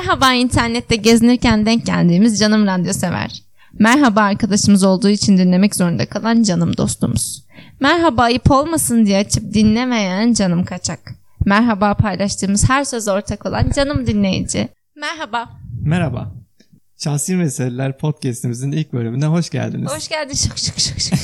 Merhaba internette gezinirken denk geldiğimiz canım radyo sever. Merhaba arkadaşımız olduğu için dinlemek zorunda kalan canım dostumuz. Merhaba ayıp olmasın diye açıp dinlemeyen canım kaçak. Merhaba paylaştığımız her söz ortak olan canım dinleyici. Merhaba. Merhaba. Şahsi Meseleler podcastimizin ilk bölümüne hoş geldiniz. Hoş geldin. Şık şık şık şık.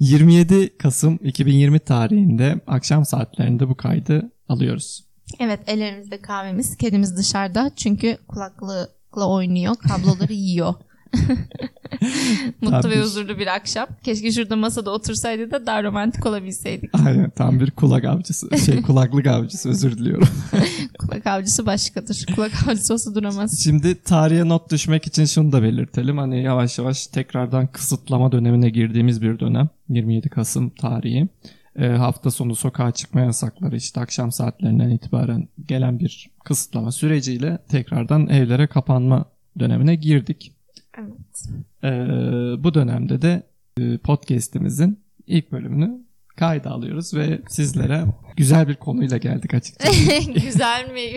27 Kasım 2020 tarihinde akşam saatlerinde bu kaydı alıyoruz. Evet ellerimizde kahvemiz. Kedimiz dışarıda çünkü kulaklıkla oynuyor. Kabloları yiyor. Mutlu Tabii. ve huzurlu bir akşam. Keşke şurada masada otursaydı da daha romantik olabilseydik. Aynen tam bir kulak avcısı. Şey kulaklık avcısı özür diliyorum. Kulak avcısı başkadır. Kulak avcısı olsa duramaz. Şimdi tarihe not düşmek için şunu da belirtelim. Hani yavaş yavaş tekrardan kısıtlama dönemine girdiğimiz bir dönem. 27 Kasım tarihi. E, hafta sonu sokağa çıkma yasakları işte akşam saatlerinden itibaren gelen bir kısıtlama süreciyle tekrardan evlere kapanma dönemine girdik. Evet. Ee, bu dönemde de e, podcast'imizin ilk bölümünü kayda alıyoruz ve sizlere güzel bir konuyla geldik açıkçası. Güzel mi?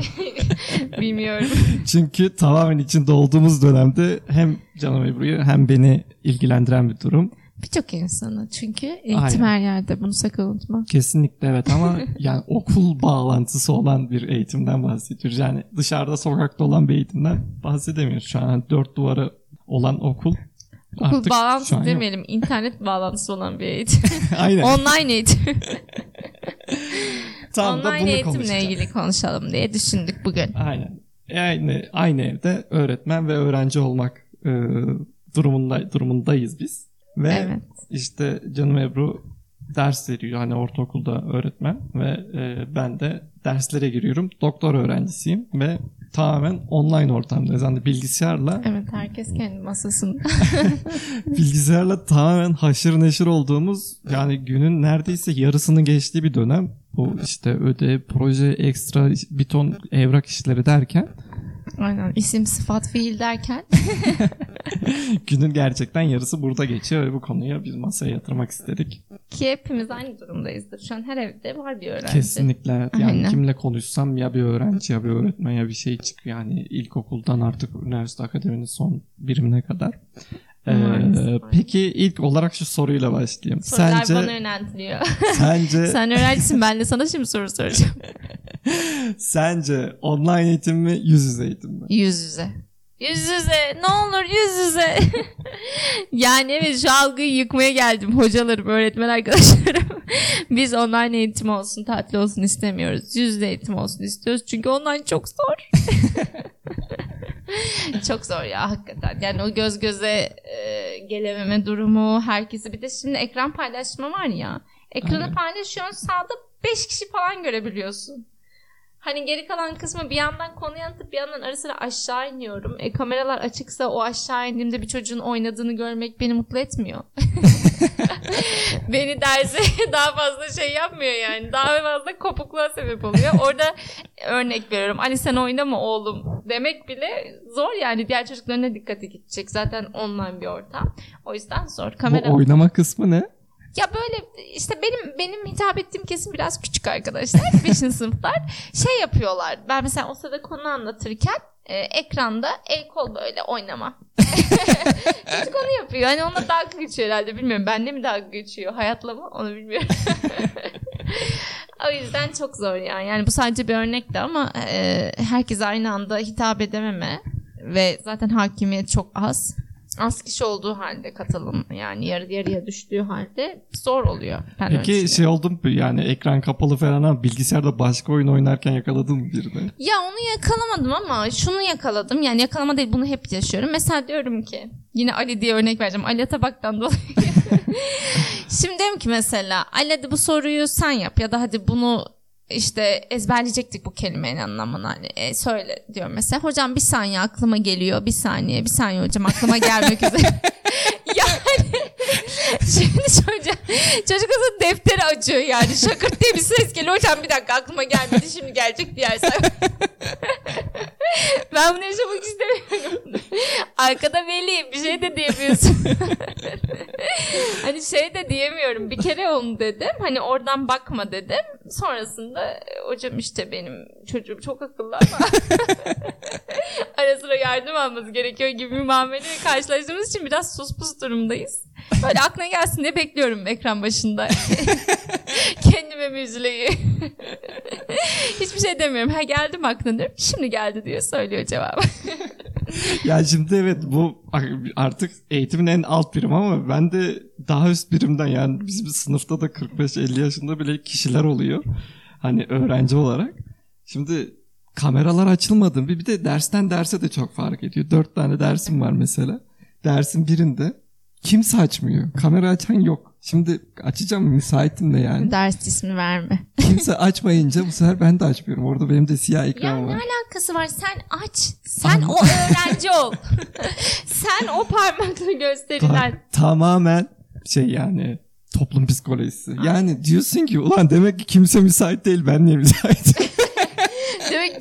Bilmiyorum. Çünkü tamamen içinde olduğumuz dönemde hem Canım Ebru'yu hem beni ilgilendiren bir durum. Birçok insanı çünkü eğitim Aynen. her yerde bunu sakın unutma. Kesinlikle evet ama yani okul bağlantısı olan bir eğitimden bahsediyoruz. Yani dışarıda sokakta olan bir eğitimden bahsedemiyoruz. Şu an hani dört duvarı olan okul. Okul artık bağlantısı yok. demeyelim. internet bağlantısı olan bir eğitim. Aynen. Online eğitim. Tam da Online bunu eğitimle ilgili konuşalım diye düşündük bugün. Aynen. Aynı, aynı evde öğretmen ve öğrenci olmak e, durumunda durumundayız biz. Ve Evet. işte canım Ebru ders veriyor. Hani ortaokulda öğretmen ve e, ben de derslere giriyorum. Doktor öğrencisiyim ve tamamen online ortamdayız. Hani bilgisayarla Evet herkes kendi masasında. bilgisayarla tamamen haşır neşir olduğumuz yani günün neredeyse yarısını geçtiği bir dönem. Bu işte ödev, proje, ekstra bir ton evrak işleri derken Aynen isim sıfat fiil derken. günün gerçekten yarısı burada geçiyor ve bu konuyu biz masaya yatırmak istedik. Ki hepimiz aynı durumdayızdır. Şu an her evde var bir öğrenci. Kesinlikle. Yani Aynen. kimle konuşsam ya bir öğrenci ya bir öğretmen ya bir şey çıkıyor. Yani ilkokuldan artık üniversite akademinin son birimine kadar. Ee, peki ilk olarak şu soruyla başlayayım. Sorular bana Sence yöneltiliyor. sence Sen öğrencisin ben de sana şimdi soru soracağım. sence online eğitim mi yüz yüze eğitim mi? Yüz yüze. Yüz yüze ne olur yüz yüze. yani evet şu algıyı yıkmaya geldim hocalarım, öğretmen arkadaşlarım. Biz online eğitim olsun, tatil olsun istemiyoruz. Yüz yüze eğitim olsun istiyoruz. Çünkü online çok zor. çok zor ya hakikaten. Yani o göz göze e, gelememe durumu, herkesi bir de şimdi ekran paylaşma var ya. Ekranı Aynen. paylaşıyorsun sağda 5 kişi falan görebiliyorsun. Hani geri kalan kısmı bir yandan konuyu anlatıp bir yandan ara sıra aşağı iniyorum. E, kameralar açıksa o aşağı indiğimde bir çocuğun oynadığını görmek beni mutlu etmiyor. beni derse daha fazla şey yapmıyor yani. Daha fazla kopukluğa sebep oluyor. Orada örnek veriyorum. Ali sen oynama oğlum demek bile zor yani. Diğer çocukların ne dikkati gidecek. Zaten online bir ortam. O yüzden zor. Kamera Bu oynama kısmı ne? Ya böyle işte benim benim hitap ettiğim kesim biraz küçük arkadaşlar. Beşinci sınıflar. Şey yapıyorlar. Ben mesela o sırada konu anlatırken e, ekranda el kol böyle oynama. Çocuk onu yapıyor. Hani onunla dalga geçiyor herhalde. Bilmiyorum. Bende mi dalga geçiyor? Hayatla mı? Onu bilmiyorum. o yüzden çok zor yani. Yani bu sadece bir örnekti ama e, herkes aynı anda hitap edememe ve zaten hakimiyet çok az. Az kişi olduğu halde katılım yani yarı yarıya düştüğü halde zor oluyor. Ben Peki şey oldum yani ekran kapalı falan ama bilgisayarda başka oyun oynarken yakaladım birini. Ya onu yakalamadım ama şunu yakaladım. Yani yakalama değil bunu hep yaşıyorum. Mesela diyorum ki yine Ali diye örnek vereceğim. Ali Atabak'tan dolayı. Şimdi diyorum ki mesela Ali hadi bu soruyu sen yap ya da hadi bunu işte ezberleyecektik bu kelimenin anlamını hani e, söyle diyorum mesela. Hocam bir saniye aklıma geliyor. Bir saniye bir saniye hocam aklıma gelmek üzere. yani şimdi çocuk, çocuk aslında defteri açıyor yani. Şakırt diye bir ses geliyor. Hocam bir dakika aklıma gelmedi şimdi gelecek diğer sayfa. ben bunu yaşamak istemiyorum. Arkada veli bir şey de diyemiyorsun. hani şey de diyemiyorum. Bir kere onu dedim. Hani oradan bakma dedim. Sonrasında hocam işte benim çocuğum çok akıllı ama ara sıra yardım alması gerekiyor gibi bir muameleyle karşılaştığımız için biraz sus pus durumdayız. Böyle aklına gelsin diye bekliyorum ekran başında. Kendime mi üzüleyim? Hiçbir şey demiyorum. Ha geldim aklına diyorum. Şimdi geldi diye söylüyor cevabı. ya şimdi evet bu artık eğitimin en alt birim ama ben de daha üst birimden yani bizim sınıfta da 45-50 yaşında bile kişiler oluyor. Hani öğrenci olarak. Şimdi kameralar açılmadı. Bir de dersten derse de çok fark ediyor. Dört tane dersim var mesela. Dersin birinde kimse açmıyor. Kamera açan yok. Şimdi açacağım müsaitim de yani. Ders ismi verme. Kimse açmayınca bu sefer ben de açmıyorum. Orada benim de siyah ekran ya var. ne alakası var? Sen aç. Sen o öğrenci ol. Sen o parmakla gösterilen. Ta- tamamen şey yani toplum psikolojisi. Yani diyorsun ki ulan demek ki kimse müsait değil ben niye müsaitim?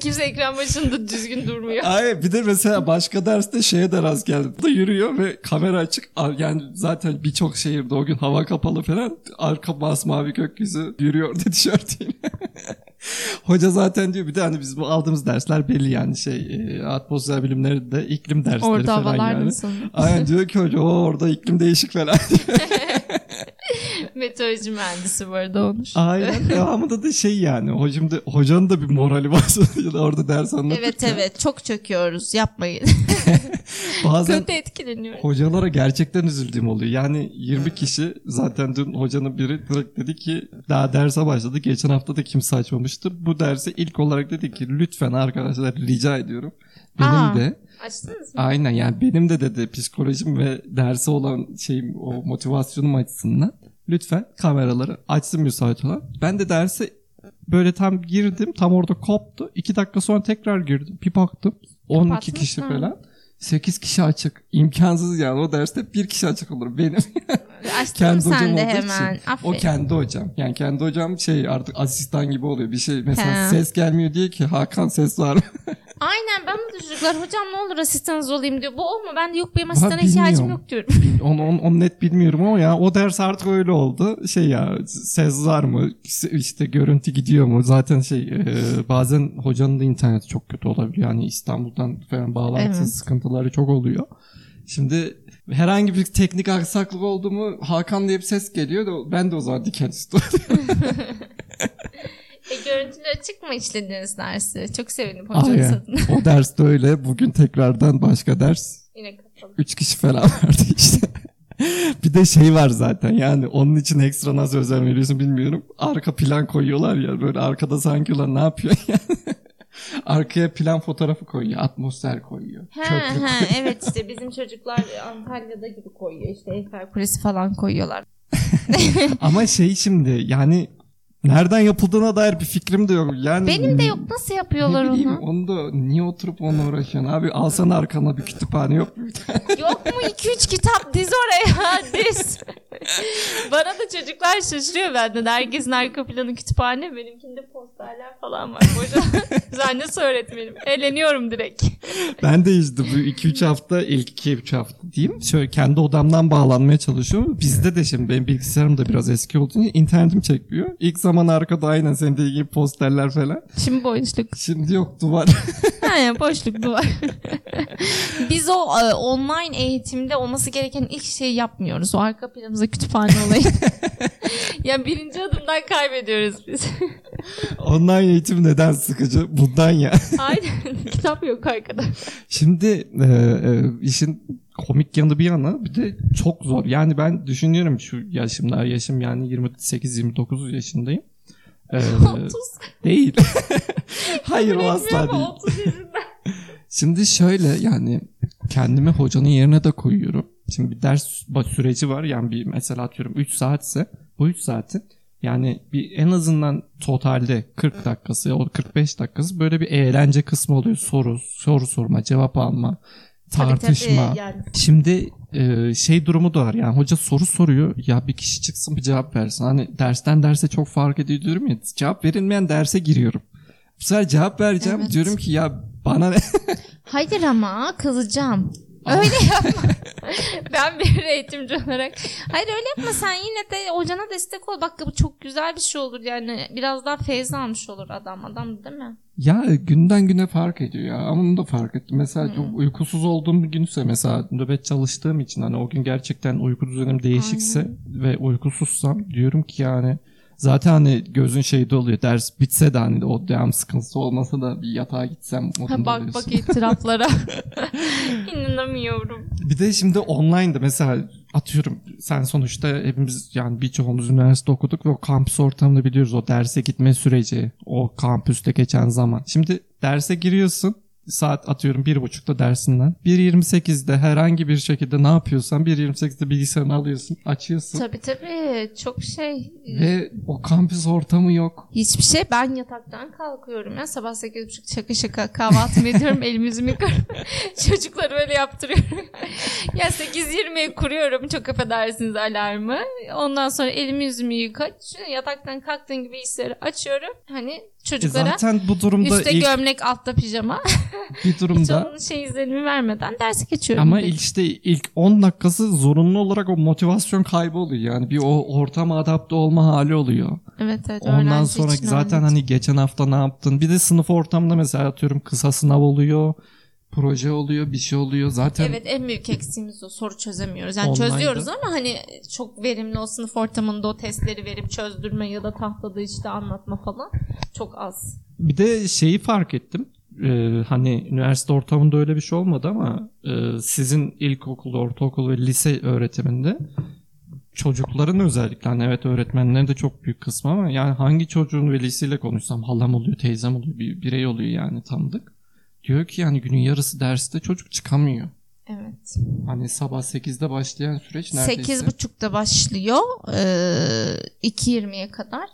Kimse ekran başında düzgün durmuyor. Ay bir de mesela başka derste şeye de rast geldim. Da yürüyor ve kamera açık. Yani zaten birçok şehirde o gün hava kapalı falan. Arka masmavi gökyüzü yürüyordu tişörtüyle. Hoca zaten diyor bir de hani biz bu aldığımız dersler belli yani şey e, atmosfer bilimleri de iklim dersleri Orada falan havalar yani. nasıl? Aynen diyor ki hoca o orada iklim değişik falan. Meteoroloji mühendisi bu arada olmuş. Aynen devamında da şey yani hocam da, hocanın da bir morali bozuluyor orada ders anlatırken. Evet evet çok çöküyoruz yapmayın. Bazen Kötü etkileniyor. hocalara gerçekten üzüldüğüm oluyor. Yani 20 kişi zaten dün hocanın biri direkt dedi ki daha derse başladı. Geçen hafta da kimse açmamıştı. Bu derse ilk olarak dedi ki lütfen arkadaşlar rica ediyorum. Benim Aa. de Açtınız mı? aynen yani benim de dedi psikolojim ve derse olan şeyim o motivasyonum açısından lütfen kameraları açsın müsait olan. Ben de derse böyle tam girdim tam orada koptu. 2 dakika sonra tekrar girdim. Bir baktım 12 Kapatmış kişi mı? falan. 8 kişi açık. İmkansız yani o derste bir kişi açık olur benim. Açtın kendi mı sen hocam de hemen? için. Aferin. O kendi hocam. Yani kendi hocam şey artık asistan gibi oluyor. Bir şey mesela He. ses gelmiyor diye ki Hakan ses var? Aynen ben de çocuklar hocam ne olur asistanınız olayım diyor. Bu olma ben de yok benim asistana ihtiyacım yok diyorum. onu, onu, onu net bilmiyorum ama ya o ders artık öyle oldu. Şey ya ses var mı? İşte görüntü gidiyor mu? Zaten şey e, bazen hocanın da interneti çok kötü olabiliyor. Yani İstanbul'dan falan bağlantısız Evet. sıkıntıları çok oluyor. Şimdi herhangi bir teknik aksaklık oldu mu Hakan diye bir ses geliyor da ben de o zaman diken üstü E, görüntülü açık mı işlediğiniz dersi? Çok sevindim Aynen. hocanız adına. O ders de öyle. Bugün tekrardan başka ders. Yine kapalı. Üç kişi falan vardı işte. bir de şey var zaten yani onun için ekstra nasıl özen veriyorsun bilmiyorum. Arka plan koyuyorlar ya böyle arkada sanki ulan ne yapıyor yani. Arkaya plan fotoğrafı koyuyor. Atmosfer koyuyor. He he evet işte bizim çocuklar Antalya'da gibi koyuyor işte Eyfel Kulesi falan koyuyorlar. Ama şey şimdi yani nereden yapıldığına dair bir fikrim de yok. Yani Benim de yok nasıl yapıyorlar Ne bileyim, onu? onu da niye oturup onunla uğraşıyorsun abi alsana arkana bir kütüphane yok mu? Yok mu 2-3 kitap diz oraya diz. Bana da çocuklar şaşırıyor benden. Herkesin arka planı kütüphane. Benimkinde posterler falan var. Boşa zannesi öğretmenim. Eğleniyorum direkt. Ben de işte bu 2-3 hafta ilk 2-3 hafta diyeyim. Şöyle kendi odamdan bağlanmaya çalışıyorum. Bizde de şimdi benim bilgisayarım da biraz eski olduğu için internetim çekmiyor. İlk zaman arkada aynen senin dediğin gibi posterler falan. Şimdi boşluk. Şimdi yok duvar. Aynen boşluk bu var. Biz o e, online eğitimde olması gereken ilk şeyi yapmıyoruz. O arka planımıza kütüphane olayı. yani birinci adımdan kaybediyoruz biz. Online eğitim neden sıkıcı? Bundan ya. Aynen. Kitap yok arkada. Şimdi e, e, işin komik yanı bir yana bir de çok zor. Yani ben düşünüyorum şu yaşımda yaşım yani 28-29 yaşındayım. E, 30. değil. Hayır o asla değil. ama 30 yaşında. Şimdi şöyle yani kendimi hocanın yerine de koyuyorum. Şimdi bir ders süreci var. Yani bir mesela atıyorum 3 saatse bu 3 saatin yani bir en azından totalde 40 dakikası o 45 dakikası böyle bir eğlence kısmı oluyor. Soru, soru sorma, cevap alma, Tabii, tartışma. tabii, yani. Şimdi e, şey durumu da var yani hoca soru soruyor ya bir kişi çıksın bir cevap versin. Hani dersten derse çok fark ediyor diyorum ya cevap verilmeyen derse giriyorum. Bu sefer cevap vereceğim Evet. diyorum ki ya bana ne? Hayır ama kızacağım. Öyle yapma. ben bir eğitimci olarak. Hayır öyle yapma sen yine de hocana destek ol. Bak bu çok güzel bir şey olur yani. Biraz daha feyz almış olur adam. Adam değil mi? Ya günden güne fark ediyor ya. Ama bunu da fark ettim. Mesela çok uykusuz olduğum bir günse mesela nöbet çalıştığım için hani o gün gerçekten uyku düzenim değişikse ve uykusuzsam diyorum ki yani zaten hani gözün şeyde oluyor. Ders bitse de hani o devam sıkıntısı olmasa da bir yatağa gitsem Ha, modunda bak oluyorsun. bak itiraflara. İnanamıyorum. Bir de şimdi online'da mesela atıyorum sen sonuçta hepimiz yani birçoğumuz üniversite okuduk ve o kampüs ortamını biliyoruz. O derse gitme süreci, o kampüste geçen zaman. Şimdi derse giriyorsun saat atıyorum bir buçukta dersinden. 1.28'de herhangi bir şekilde ne yapıyorsan 1.28'de bilgisayarını alıyorsun, açıyorsun. Tabii tabii çok şey. Ve o kampüs ortamı yok. Hiçbir şey. Ben yataktan kalkıyorum ya. Sabah 8.30 şaka şaka kahvaltımı ediyorum. elimi yüzümü yıkarım. Çocukları öyle yaptırıyorum. ya 8.20'ye kuruyorum. Çok affedersiniz alarmı. Ondan sonra elimi yüzümü yıka. Yataktan kalktığın gibi bilgisayarı açıyorum. Hani E çocuklara zaten bu durumda üstte ilk gömlek altta pijama. bir Hiç durumda onun şey izlenimi vermeden dersi geçiyorum. Ama işte ilk 10 dakikası zorunlu olarak o motivasyon kaybı oluyor. Yani bir o ortama adapte olma hali oluyor. Evet evet. Ondan sonra zaten öğrenci. hani geçen hafta ne yaptın? Bir de sınıf ortamında mesela atıyorum kısa sınav oluyor. Proje oluyor, bir şey oluyor. Zaten Evet en büyük eksiğimiz o soru çözemiyoruz. Yani Online'da. çözüyoruz ama hani çok verimli o sınıf ortamında o testleri verip çözdürme ya da tahtada işte anlatma falan çok az. bir de şeyi fark ettim. Ee, hani üniversite ortamında öyle bir şey olmadı ama e, sizin ilkokul, ortaokul ve lise öğretiminde çocukların özellikle hani evet öğretmenlerin de çok büyük kısmı ama yani hangi çocuğun velisiyle konuşsam halam oluyor, teyzem oluyor, bir birey oluyor yani tanıdık. Diyor ki yani günün yarısı derste çocuk çıkamıyor. Evet. Hani sabah 8'de başlayan süreç neredeyse. 8.30'da başlıyor. Ee, 2.20'ye kadar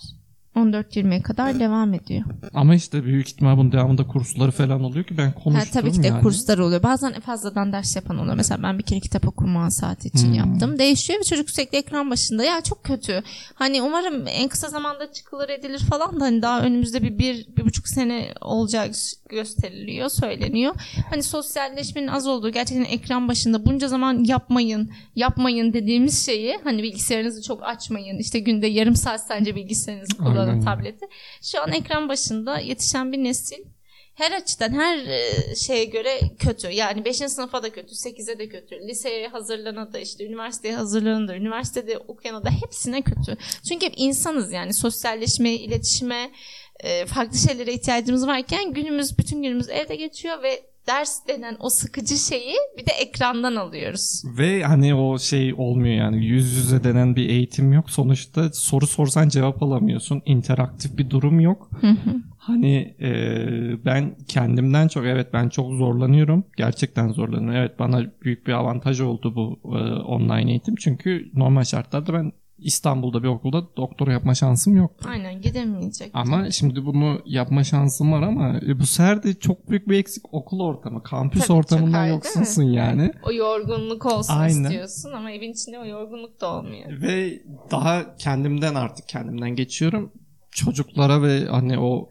14.20'ye kadar devam ediyor. Ama işte büyük ihtimal bunun devamında kursları falan oluyor ki ben Ha, konuştum tabii ki de yani. kurslar oluyor. Bazen fazladan ders yapan oluyor. Mesela ben bir kere kitap okuma saati için Hmm. yaptım. Değişiyor ve çocuk sürekli ekran başında. Ya çok kötü. Hani umarım en kısa zamanda çıkılır edilir falan da hani daha önümüzde bir, bir, bir buçuk sene olacak gösteriliyor, söyleniyor. Hani sosyalleşmenin az olduğu gerçekten ekran başında bunca zaman yapmayın, yapmayın dediğimiz şeyi hani bilgisayarınızı çok açmayın. İşte günde yarım saat sence bilgisayarınızı kullanın, Aynen. tableti. Şu an ekran başında yetişen bir nesil her açıdan her e, şeye göre kötü. Yani 5. sınıfa da kötü, 8'e de kötü. Liseye hazırlana da işte üniversiteye hazırlanan da, üniversitede okuyana da hepsine kötü. Çünkü hep insanız yani sosyalleşmeye, iletişime, e, farklı şeylere ihtiyacımız varken günümüz, bütün günümüz evde geçiyor ve ders denen o sıkıcı şeyi bir de ekrandan alıyoruz. Ve hani o şey olmuyor yani yüz yüze denen bir eğitim yok. Sonuçta soru sorsan cevap alamıyorsun. İnteraktif bir durum yok. Hani e, ben kendimden çok evet ben çok zorlanıyorum. Gerçekten zorlanıyorum. Evet bana büyük bir avantaj oldu bu e, online eğitim. Çünkü normal şartlarda ben İstanbul'da bir okulda doktora yapma şansım yok. Aynen gidemeyecek. Ama şimdi bunu yapma şansım var ama e, bu sefer de çok büyük bir eksik okul ortamı. Kampüs Tabii, ortamından yoksunsun yani. O yorgunluk olsun Aynen. istiyorsun ama evin içinde o yorgunluk da olmuyor. Ve daha kendimden artık kendimden geçiyorum. Çocuklara ve hani o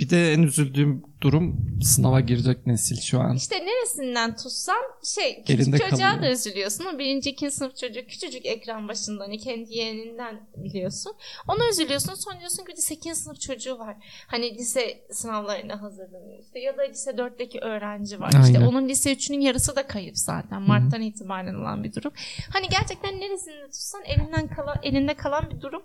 bir de en üzüldüğüm durum sınava girecek nesil şu an. İşte neresinden tutsan şey küçük Elinde çocuğa kalıyor. da üzülüyorsun. O birinci ikinci sınıf çocuğu küçücük ekran başında hani kendi yeğeninden biliyorsun. Ona üzülüyorsun sonra diyorsun ki 8. sınıf çocuğu var. Hani lise sınavlarına hazırlanıyor işte ya da lise 4'teki öğrenci var. İşte Aynen. onun lise 3'ünün yarısı da kayıp zaten. Mart'tan itibaren olan bir durum. Hani gerçekten neresinden tutsan elinden kalan, elinde kalan bir durum.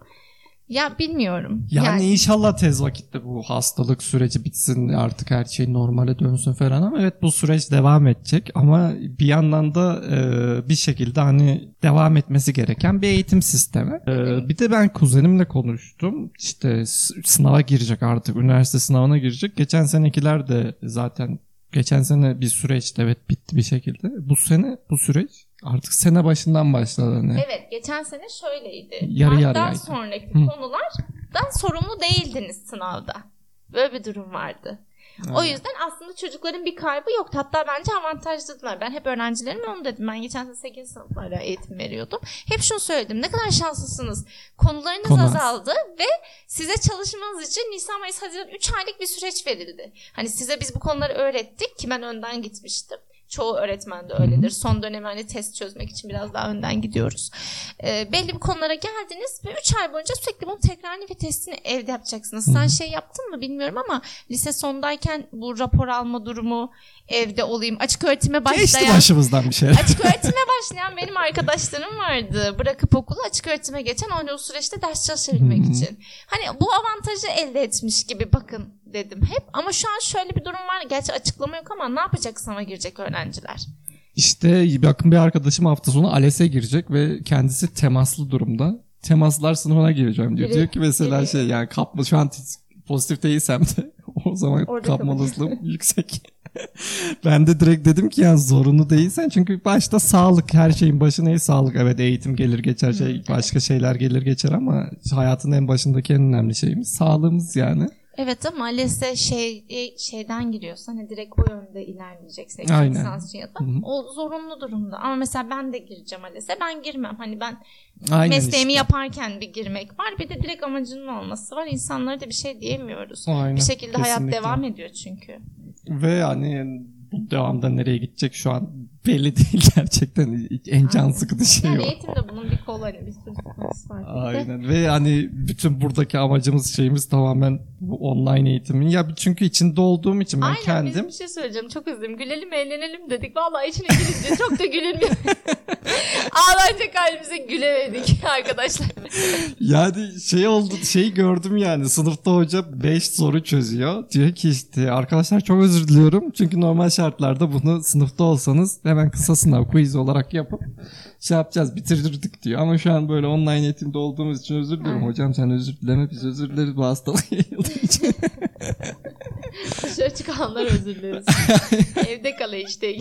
Ya bilmiyorum. Yani, inşallah tez vakitte bu hastalık süreci bitsin artık her şey normale dönsün falan ama evet bu süreç devam edecek ama bir yandan da e, bir şekilde hani devam etmesi gereken bir eğitim sistemi. E, bir de ben kuzenimle konuştum işte sınava girecek artık üniversite sınavına girecek. Geçen senekiler de zaten geçen sene bir süreçti evet bitti bir şekilde. Bu sene bu süreç artık sene başından başladı hani. Evet geçen sene şöyleydi. Yarı Mart'tan yarıyaydı. sonraki Hı. konulardan sorumlu değildiniz sınavda. Böyle bir durum vardı. O yüzden aslında çocukların bir kaybı yoktu. Hatta bence avantajlıdılar. Ben hep öğrencilerime onu dedim. Ben geçen sene 8. sınıflara eğitim veriyordum. Hep şunu söyledim. Ne kadar şanslısınız. Konularınız Konu az. azaldı ve size çalışmanız için Nisan, Mayıs, Haziran 3 aylık bir süreç verildi. Hani size biz bu konuları öğrettik ki ben önden gitmiştim. Çoğu öğretmen de öyledir. Son dönem hani test çözmek için biraz daha önden gidiyoruz. Ee, belli bir konulara geldiniz ve 3 ay boyunca sürekli bunun tekrarını ve testini evde yapacaksınız. Sen şey yaptın mı bilmiyorum ama lise sondayken bu rapor alma durumu evde olayım. Açık öğretime Geçti başlayan başımızdan bir şey. açık öğretime başlayan benim arkadaşlarım vardı. Bırakıp okulu açık öğretime geçen o süreçte ders çalışabilmek için. Hani bu avantajı elde etmiş gibi bakın dedim hep. Ama şu an şöyle bir durum var. Gerçi açıklama yok ama ne yapacak sınava girecek öğrenciler? İşte yakın bir arkadaşım hafta sonu ALES'e girecek ve kendisi temaslı durumda. Temaslar sınıfına gireceğim diyor. Giri- diyor ki mesela giri- şey yani kapma şu an pozitif değilsem de o zaman Orada kapma kalır. olasılığım yüksek. ben de direkt dedim ki yani zorunlu değilsen çünkü başta sağlık her şeyin başı ne sağlık evet eğitim gelir geçer şey başka şeyler gelir geçer ama hayatın en başındaki en önemli şeyimiz sağlığımız yani. Evet ama lise şey şeyden giriyorsa hani direkt o yönde ilerleyecekse yüksek ya da o zorunlu durumda. Ama mesela ben de gireceğim ALES'e ben girmem. Hani ben Aynen mesleğimi işte. yaparken bir girmek var. Bir de direkt amacının olması var. İnsanlara da bir şey diyemiyoruz. Aynen, Bir şekilde hayat kesinlikle. devam ediyor çünkü. Ve yani bu devamda nereye gidecek şu an belli değil gerçekten. En can Aynen. sıkıcı şey Yani o. eğitimde bunun bir kolu hani bir sürü sıkıntısı var. Aynen ve hani bütün buradaki amacımız şeyimiz tamamen bu online eğitimin. Ya çünkü içinde olduğum için ben Aynen kendim biz bir şey söyleyeceğim çok üzüldüm. Gülelim eğlenelim dedik. Vallahi içine girince çok da gülünmüyor. Ağlanacak halimize gülemedik arkadaşlar. yani şey oldu şey gördüm yani sınıfta hoca 5 soru çözüyor. Diyor ki işte arkadaşlar çok özür diliyorum. Çünkü normal şartlarda bunu sınıfta olsanız hemen kısa sınav quiz olarak yapıp şey yapacağız bitirdirdik diyor. Ama şu an böyle online eğitimde olduğumuz için özür diliyorum. Hocam sen özür dileme biz özür dileriz bu hastalık yayıldığı için. Dışarı çıkanlar özür dileriz. Evde kala işte.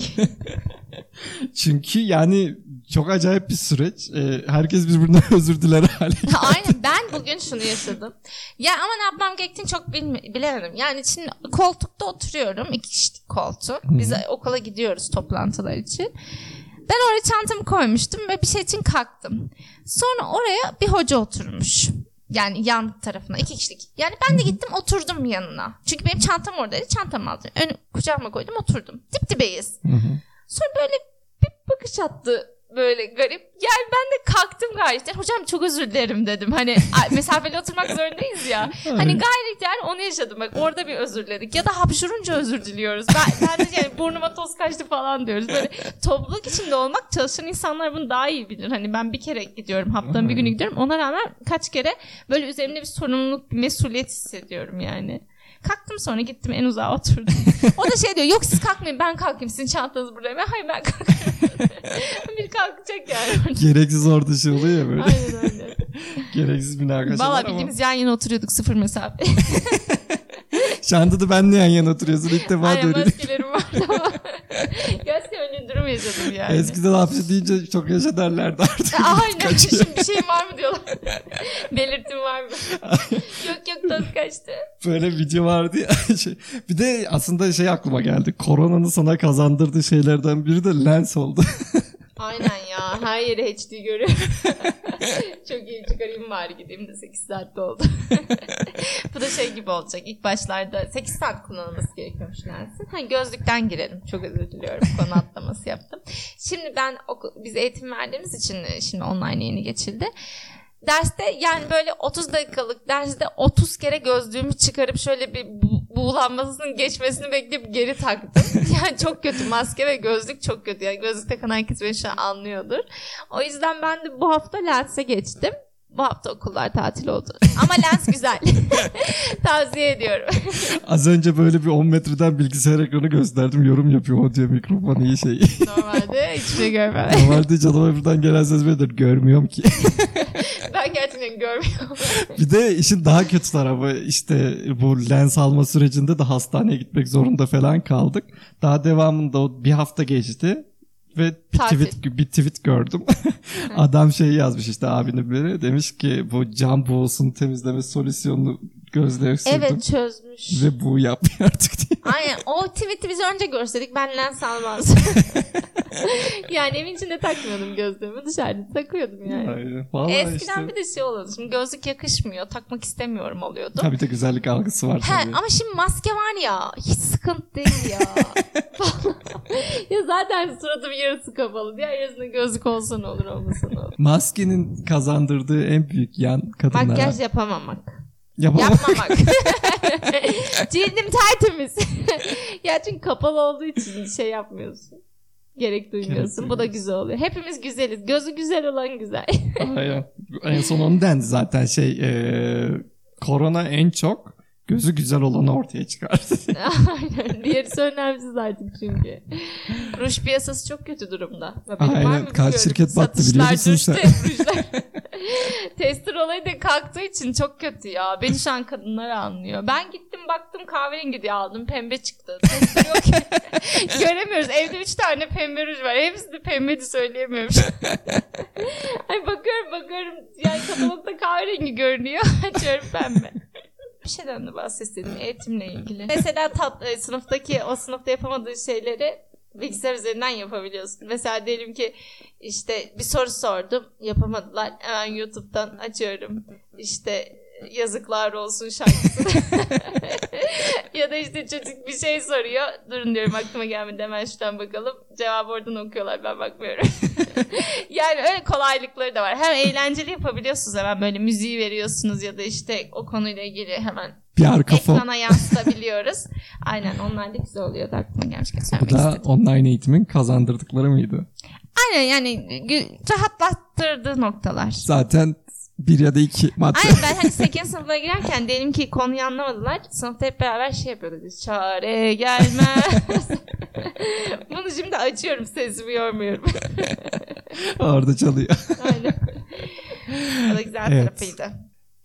Çünkü yani çok acayip bir süreç. Ee, herkes birbirinden özür diler hale. Aynen ben bugün şunu yaşadım. Ya ama ne yapmam gerektiğini çok bilmi- bilemedim. Yani şimdi koltukta oturuyorum. iki kişilik koltuk. Biz okula gidiyoruz toplantılar için. Ben oraya çantamı koymuştum ve bir şey için kalktım. Sonra oraya bir hoca oturmuş. Yani yan tarafına iki kişilik. Yani ben de gittim oturdum yanına. Çünkü benim çantam oradaydı. Çantamı aldım. Ön, kucağıma koydum oturdum. Dip dibeyiz. Hı hı. Sonra böyle bir bakış attı böyle garip. Yani ben de kalktım gayet. Yani, Hocam çok özür dilerim dedim. Hani mesafeli oturmak zorundayız ya. Hani gayret yani onu yaşadım. Bak orada bir özür diledik. Ya da hapşurunca özür diliyoruz. Ben, ben de yani burnuma toz kaçtı falan diyoruz. Böyle topluluk içinde olmak çalışan insanlar bunu daha iyi bilir. Hani ben bir kere gidiyorum. Haftanın bir günü gidiyorum. Ona rağmen kaç kere böyle üzerimde bir sorumluluk, bir mesuliyet hissediyorum yani. Kalktım sonra gittim en uzağa oturdum. O da şey diyor yok siz kalkmayın ben kalkayım sizin çantanız burada. Ben hayır ben kalkıyorum. bir kalkacak yani. Gereksiz orada şey oluyor ya böyle. Aynen öyle. Gereksiz münakaşalar Valla ama. bildiğimiz yan yana oturuyorduk sıfır mesafe. Şu anda da benle yan yana oturuyorsun. İlk defa Aynen dönüyorum. maskelerim vardı ama. Gerçekten durum yaşadım yani. Eskiden hapsi deyince çok yaşa derlerdi artık. Aynen. Kaçıyor. Şimdi bir şeyin var mı diyorlar. Belirtim var mı? yok yok toz kaçtı. Böyle video vardı ya. Şey. Bir de aslında şey aklıma geldi. Koronanın sana kazandırdığı şeylerden biri de lens oldu. Aynen ya. Her yeri HD görüyorum. Çok iyi çıkarayım bari gideyim de 8 saatte oldu. Bu da şey gibi olacak. İlk başlarda 8 saat kullanılması gerekiyormuş lensin. Ha, gözlükten girelim. Çok özür diliyorum. Konu atlaması yaptım. Şimdi ben oku- biz eğitim verdiğimiz için e, şimdi online yeni geçildi. Derste yani böyle 30 dakikalık derste 30 kere gözlüğümü çıkarıp şöyle bir buğulanmasının geçmesini bekleyip geri taktım. Yani çok kötü maske ve gözlük çok kötü. Yani gözlük takan herkes beni şu an anlıyordur. O yüzden ben de bu hafta lense geçtim. Bu hafta okullar tatil oldu. Ama lens güzel. Tavsiye ediyorum. Az önce böyle bir 10 metreden bilgisayar ekranı gösterdim. Yorum yapıyor o diyor mikrofon iyi şey. Normalde hiçbir şey görmem. Normalde canıma birden gelen ses bedir. Görmüyorum ki. Ben gerçekten görmüyorum. Bir de işin daha kötü tarafı işte bu lens alma sürecinde de hastaneye gitmek zorunda falan kaldık. Daha devamında o bir hafta geçti ve bir Tatil. tweet, bir tweet gördüm. Adam şey yazmış işte abinin biri demiş ki bu cam buğusunu temizleme solüsyonunu gözlere sürdüm Evet çözmüş. ve bu yapmıyor artık diye. Aynen o tweet'i biz önce görseydik ben lens almazdım. yani evin içinde takmıyordum gözlüğümü dışarıda takıyordum yani. Aynen. Vallahi Eskiden işte. bir de şey oluyordu. Şimdi gözlük yakışmıyor. Takmak istemiyorum oluyordu. Tabii de güzellik algısı var He, tabii. ama şimdi maske var ya hiç sıkıntı değil ya. ya zaten suratım yarısı kapalı. Diğer yarısında gözlük olsa ne olur olmasa ne olur. Maskenin kazandırdığı en büyük yan kadınlara. Makyaj yapamamak. Yapamam. Yapmamak. Cildim tertemiz. ya çünkü kapalı olduğu için şey yapmıyorsun. Gerek duymuyorsun. Gerek Bu da güzel oluyor. Hepimiz güzeliz. Gözü güzel olan güzel. Aynen. En son onu dendi zaten şey e, korona en çok gözü güzel olanı ortaya çıkardı. Aynen. Diğerisi önemsiz artık çünkü. Ruj piyasası çok kötü durumda. Benim Aynen. Kaç şirket battı biliyor musun sen? Tester olayı da kalktığı için çok kötü ya. Beni şu an kadınlar anlıyor. Ben gittim baktım kahverengi diye aldım. Pembe çıktı. Tester yok. Göremiyoruz. Evde üç tane pembe ruj var. Hepsi de pembeydi söyleyemiyorum. Ay bakıyorum bakıyorum. Yani katalogda kahverengi görünüyor. Açıyorum pembe. Bir şeyden de bahsetselim eğitimle ilgili. Mesela tat, e, sınıftaki o sınıfta yapamadığı şeyleri bilgisayar üzerinden yapabiliyorsun. Mesela diyelim ki işte bir soru sordum yapamadılar. Hemen YouTube'dan açıyorum. İşte yazıklar olsun şarkısı. ya da işte çocuk bir şey soruyor. Durun diyorum aklıma gelmedi hemen şuradan bakalım. Cevabı oradan okuyorlar ben bakmıyorum. yani öyle kolaylıkları da var. Hem eğlenceli yapabiliyorsunuz hemen böyle müziği veriyorsunuz ya da işte o konuyla ilgili hemen arka fon. ekrana yansıtabiliyoruz. Aynen onlar da güzel oluyor da aklıma gelmişken Bu söylemek da istedim. online eğitimin kazandırdıkları mıydı? Aynen yani rahatlattırdığı noktalar. Zaten bir ya da iki madde. Aynen ben hani 8. sınıfa girerken diyelim ki konuyu anlamadılar. Sınıfta hep beraber şey yapıyorduk biz. Çare gelmez. Bunu şimdi açıyorum sesimi yormuyorum. Orada çalıyor. Aynen. O da güzel Evet. tarafıydı.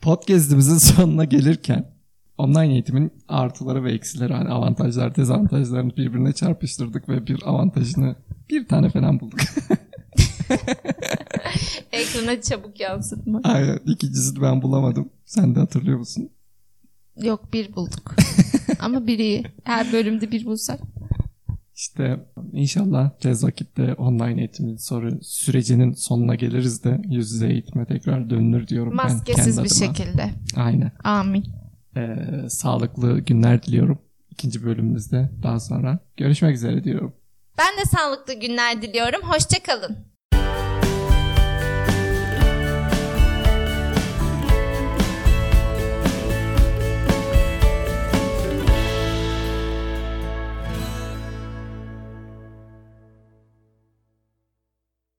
Podcast'imizin sonuna gelirken online eğitimin artıları ve eksileri hani avantajlar dezavantajlarını birbirine çarpıştırdık ve bir avantajını bir tane falan bulduk. Ekrana çabuk yansıtma. Aynen. İkincisini ben bulamadım. Sen de hatırlıyor musun? Yok bir bulduk. Ama biri her bölümde bir bulsak. İşte inşallah tez vakitte online eğitimin soru sürecinin sonuna geliriz de yüz yüze eğitime tekrar dönülür diyorum ben Maskesiz kendi bir adıma. şekilde. Aynen. Amin. Ee, sağlıklı günler diliyorum. İkinci bölümümüzde daha sonra görüşmek üzere diyorum. Ben de sağlıklı günler diliyorum. Hoşçakalın.